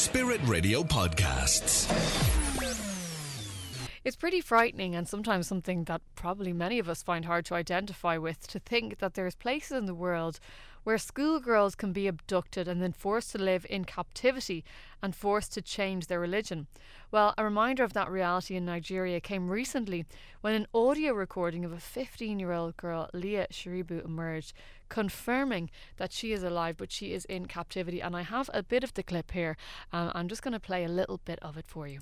Spirit Radio Podcasts. It's pretty frightening and sometimes something that probably many of us find hard to identify with to think that there's places in the world where schoolgirls can be abducted and then forced to live in captivity and forced to change their religion. Well, a reminder of that reality in Nigeria came recently when an audio recording of a 15 year old girl, Leah Sharibu, emerged, confirming that she is alive but she is in captivity. And I have a bit of the clip here. Uh, I'm just going to play a little bit of it for you.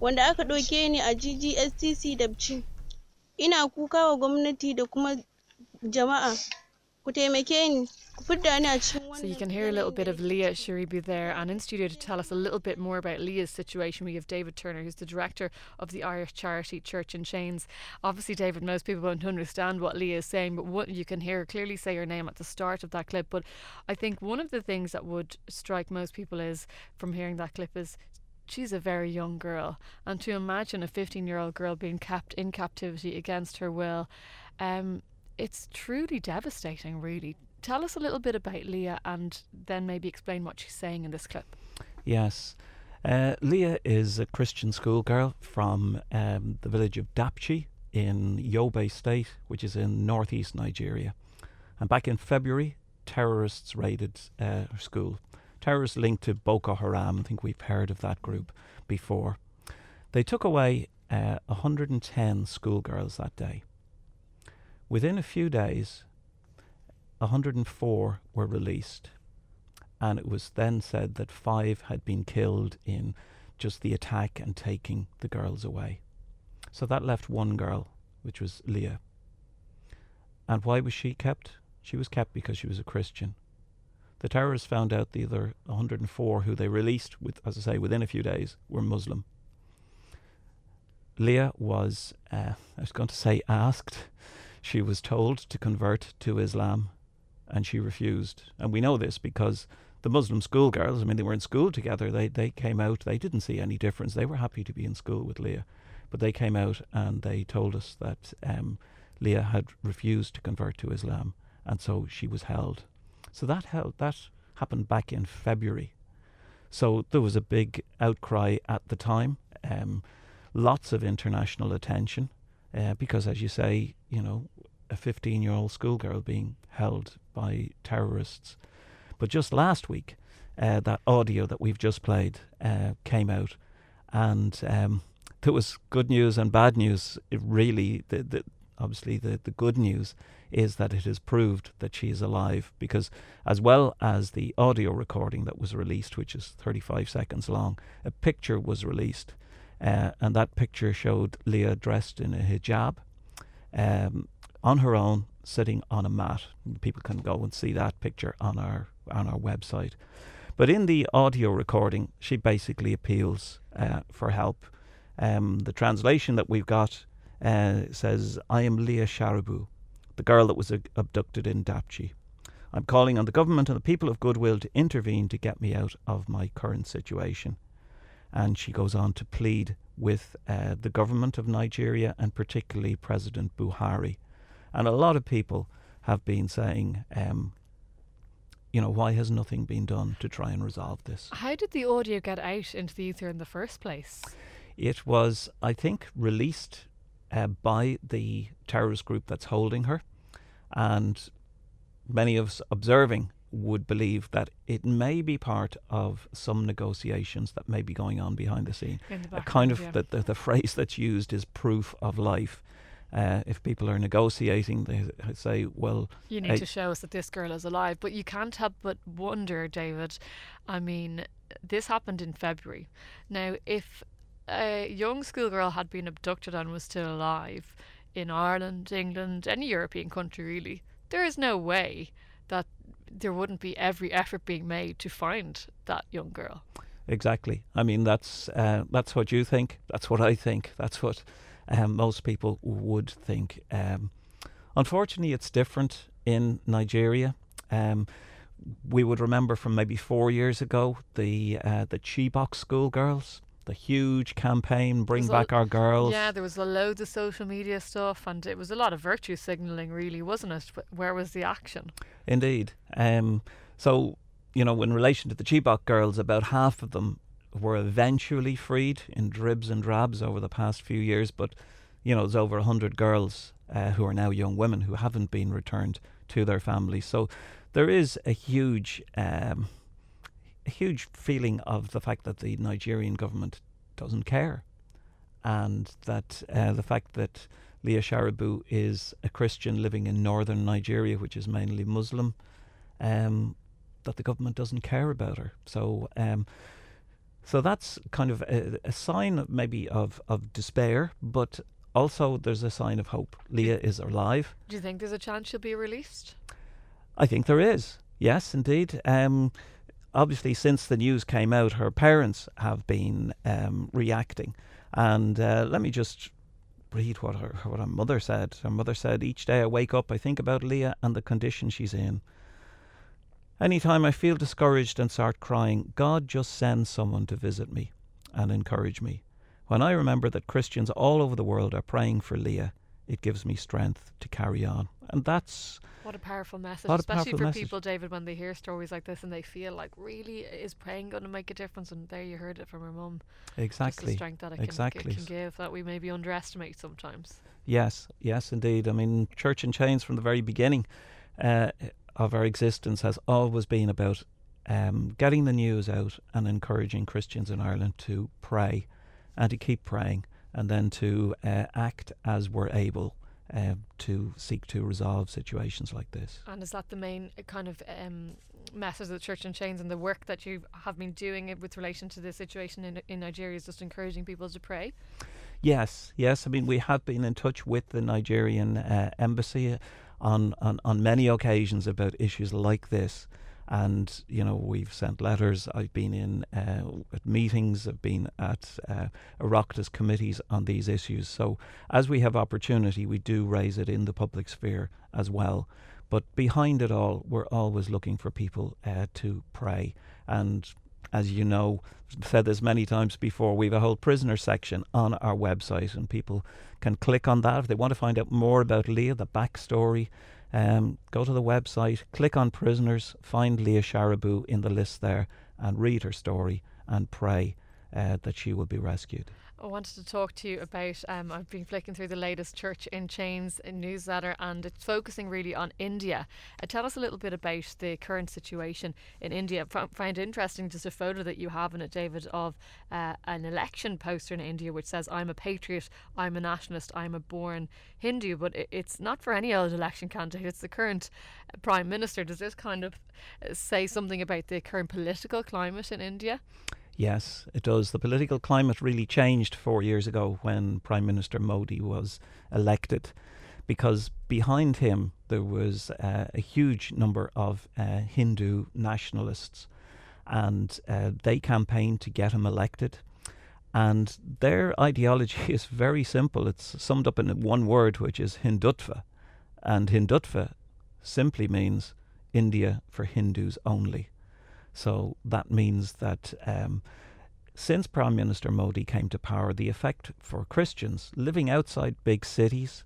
Wanda aka ɗauke ni a GGSTC Dabci. Ina kuka wa gwamnati da kuma jama'a ku taimake ni ku fidda ni a cikin So you can hear a little bit of Leah Sharibu there, and in studio to tell us a little bit more about Leah's situation, we have David Turner, who's the director of the Irish charity Church in Chains. Obviously, David, most people won't understand what Leah is saying, but what you can hear clearly say her name at the start of that clip. But I think one of the things that would strike most people is from hearing that clip is she's a very young girl, and to imagine a 15 year old girl being kept in captivity against her will. Um, it's truly devastating, really. Tell us a little bit about Leah and then maybe explain what she's saying in this clip. Yes. Uh, Leah is a Christian schoolgirl from um, the village of Dapchi in Yobe State, which is in northeast Nigeria. And back in February, terrorists raided uh, her school. Terrorists linked to Boko Haram. I think we've heard of that group before. They took away uh, 110 schoolgirls that day. Within a few days, 104 were released, and it was then said that five had been killed in just the attack and taking the girls away. So that left one girl, which was Leah. And why was she kept? She was kept because she was a Christian. The terrorists found out the other 104 who they released, with, as I say, within a few days, were Muslim. Leah was, uh, I was going to say, asked. She was told to convert to Islam, and she refused. And we know this because the Muslim schoolgirls, I mean, they were in school together. They they came out. They didn't see any difference. They were happy to be in school with Leah, but they came out and they told us that um, Leah had refused to convert to Islam, and so she was held. So that held that happened back in February. So there was a big outcry at the time. Um, lots of international attention uh, because, as you say, you know, a 15 year old schoolgirl being held by terrorists. But just last week, uh, that audio that we've just played uh, came out, and um, there was good news and bad news. It really, the, the, obviously, the, the good news is that it has proved that she is alive because, as well as the audio recording that was released, which is 35 seconds long, a picture was released. Uh, and that picture showed Leah dressed in a hijab um, on her own, sitting on a mat. People can go and see that picture on our on our website. But in the audio recording, she basically appeals uh, for help. Um, the translation that we've got uh, says, "I am Leah Sharibu, the girl that was abducted in Dapchi. I'm calling on the government and the people of goodwill to intervene to get me out of my current situation." And she goes on to plead with uh, the government of Nigeria and particularly President Buhari. And a lot of people have been saying, um, you know, why has nothing been done to try and resolve this? How did the audio get out into the ether in the first place? It was, I think, released uh, by the terrorist group that's holding her. And many of us observing would believe that it may be part of some negotiations that may be going on behind the scene. The a kind of yeah. the, the, the phrase that's used is proof of life. Uh, if people are negotiating, they say, "Well, you need uh, to show us that this girl is alive." But you can't help but wonder, David. I mean, this happened in February. Now, if a young schoolgirl had been abducted and was still alive in Ireland, England, any European country, really, there is no way there wouldn't be every effort being made to find that young girl. Exactly. I mean, that's uh, that's what you think. That's what I think. That's what um, most people would think. Um, unfortunately, it's different in Nigeria. Um, we would remember from maybe four years ago the uh, the Chibok schoolgirls the huge campaign bring back our girls yeah there was a loads of social media stuff and it was a lot of virtue signaling really wasn't it where was the action indeed um, so you know, in relation to the Chibok girls, about half of them were eventually freed in dribs and drabs over the past few years. But, you know, there's over 100 girls uh, who are now young women who haven't been returned to their families. So there is a huge, um, huge feeling of the fact that the Nigerian government doesn't care. And that uh, the fact that Leah Sharibu is a Christian living in northern Nigeria, which is mainly Muslim, um, that the government doesn't care about her. So, um, so that's kind of a, a sign, maybe of of despair, but also there's a sign of hope. Leah is alive. Do you think there's a chance she'll be released? I think there is. Yes, indeed. Um, obviously, since the news came out, her parents have been um, reacting. And uh, let me just read what her, what her mother said. Her mother said, Each day I wake up, I think about Leah and the condition she's in. Anytime I feel discouraged and start crying, God just sends someone to visit me and encourage me. When I remember that Christians all over the world are praying for Leah, it gives me strength to carry on. And that's what a powerful message, what especially powerful for message. people, David, when they hear stories like this and they feel like, really, is praying going to make a difference? And there you heard it from her mum. Just the exactly. strength that it can, exactly. it can give that we maybe underestimate sometimes. Yes, yes, indeed. I mean, Church in Chains from the very beginning uh, of our existence has always been about um, getting the news out and encouraging Christians in Ireland to pray and to keep praying and then to uh, act as we're able uh, to seek to resolve situations like this. And is that the main uh, kind of um, message of the Church in Chains and the work that you have been doing with relation to the situation in, in Nigeria is just encouraging people to pray? Yes, yes. I mean, we have been in touch with the Nigerian uh, embassy on, on, on many occasions about issues like this. And, you know, we've sent letters. I've been in uh, at meetings, I've been at uh, Oireachtas committees on these issues. So, as we have opportunity, we do raise it in the public sphere as well. But behind it all, we're always looking for people uh, to pray. And as you know, I've said this many times before, we have a whole prisoner section on our website, and people can click on that if they want to find out more about Leah, the backstory. Um, go to the website, click on prisoners, find Leah Sharibu in the list there, and read her story and pray uh, that she will be rescued. I wanted to talk to you about. Um, I've been flicking through the latest Church in Chains newsletter, and it's focusing really on India. Uh, tell us a little bit about the current situation in India. I find it interesting just a photo that you have in it, David, of uh, an election poster in India which says, "I'm a patriot, I'm a nationalist, I'm a born Hindu." But it, it's not for any old election candidate; it's the current uh, prime minister. Does this kind of uh, say something about the current political climate in India? Yes, it does. The political climate really changed four years ago when Prime Minister Modi was elected, because behind him there was uh, a huge number of uh, Hindu nationalists, and uh, they campaigned to get him elected. And their ideology is very simple. It's summed up in one word, which is Hindutva. And Hindutva simply means India for Hindus only. So that means that um, since Prime Minister Modi came to power, the effect for Christians living outside big cities,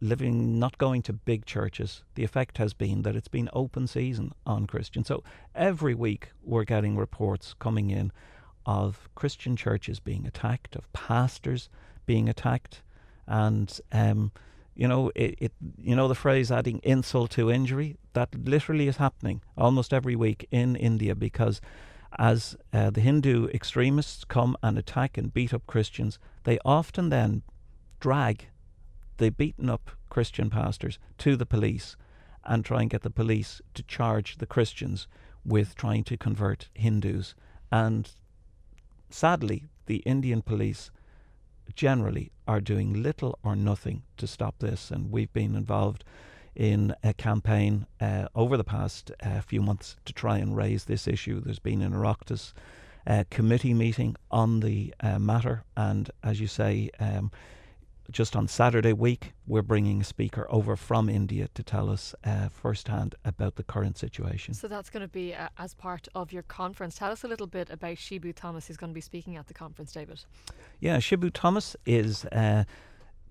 living not going to big churches, the effect has been that it's been open season on Christians. So every week we're getting reports coming in of Christian churches being attacked, of pastors being attacked, and um, you know it, it. You know the phrase "adding insult to injury." That literally is happening almost every week in India because as uh, the Hindu extremists come and attack and beat up Christians, they often then drag the beaten up Christian pastors to the police and try and get the police to charge the Christians with trying to convert Hindus. And sadly, the Indian police generally are doing little or nothing to stop this. And we've been involved in a campaign uh, over the past uh, few months to try and raise this issue. There's been an Oireachtas uh, committee meeting on the uh, matter, and as you say, um, just on Saturday week, we're bringing a speaker over from India to tell us uh, firsthand about the current situation. So that's going to be uh, as part of your conference. Tell us a little bit about Shibu Thomas, who's going to be speaking at the conference, David. Yeah, Shibu Thomas is uh,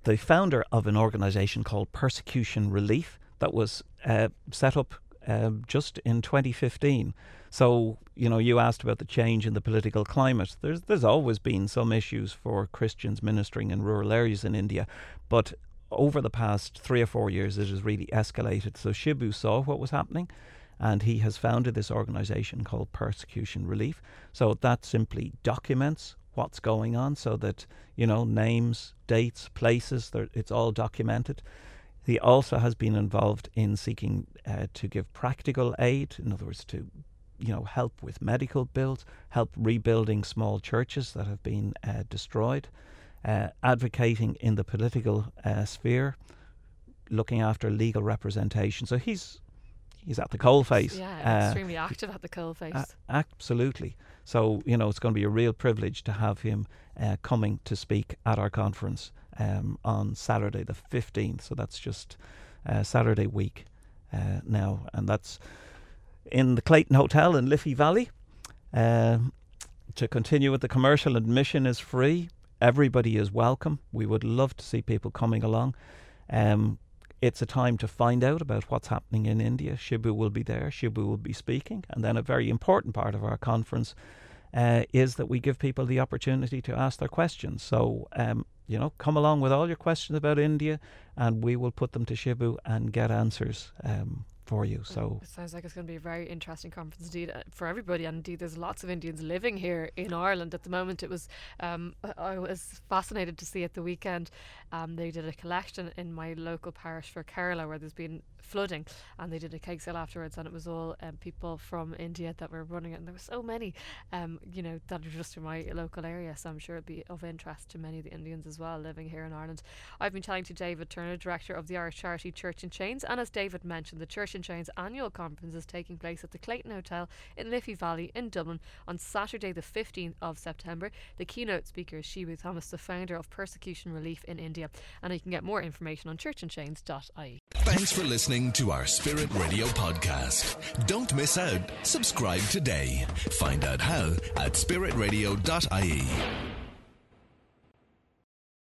the founder of an organisation called Persecution Relief that was uh, set up um, just in 2015. So, you know, you asked about the change in the political climate. There's there's always been some issues for Christians ministering in rural areas in India, but over the past three or four years, it has really escalated. So Shibu saw what was happening, and he has founded this organization called Persecution Relief. So that simply documents what's going on, so that you know names, dates, places, it's all documented. He also has been involved in seeking uh, to give practical aid, in other words, to you know, help with medical bills, help rebuilding small churches that have been uh, destroyed, uh, advocating in the political uh, sphere, looking after legal representation. So he's he's at the coalface. Yeah, uh, extremely active at the coalface. absolutely. So you know, it's going to be a real privilege to have him uh, coming to speak at our conference um, on Saturday the fifteenth. So that's just uh, Saturday week now, and that's in the Clayton Hotel in Liffey Valley. Uh, to continue with the commercial admission is free. Everybody is welcome. We would love to see people coming along. Um, it's a time to find out about what's happening in India. Shibu will be there. Shibu will be speaking. And then a very important part of our conference uh, is that we give people the opportunity to ask their questions. So, um, you know, come along with all your questions about India and we will put them to Shibu and get answers um, for you. So it sounds like it's going to be a very interesting conference indeed uh, for everybody. And indeed, there's lots of Indians living here in Ireland at the moment. It was um, I was fascinated to see at the weekend. Um, they did a collection in my local parish for Kerala where there's been flooding, and they did a cake sale afterwards, and it was all um, people from India that were running it, and there were so many, um, you know, that are just in my local area. So I'm sure it'd be of interest to many of the Indians as well living here in Ireland. I've been chatting to David Turner, director of the Irish charity Church in Chains, and as David mentioned, the Church in Chains annual conference is taking place at the Clayton Hotel in Liffey Valley in Dublin on Saturday, the 15th of September. The keynote speaker is Shibu Thomas, the founder of Persecution Relief in India, and you can get more information on churchinchains.ie. Thanks for listening to our Spirit Radio podcast. Don't miss out. Subscribe today. Find out how at spiritradio.ie.